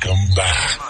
Come back.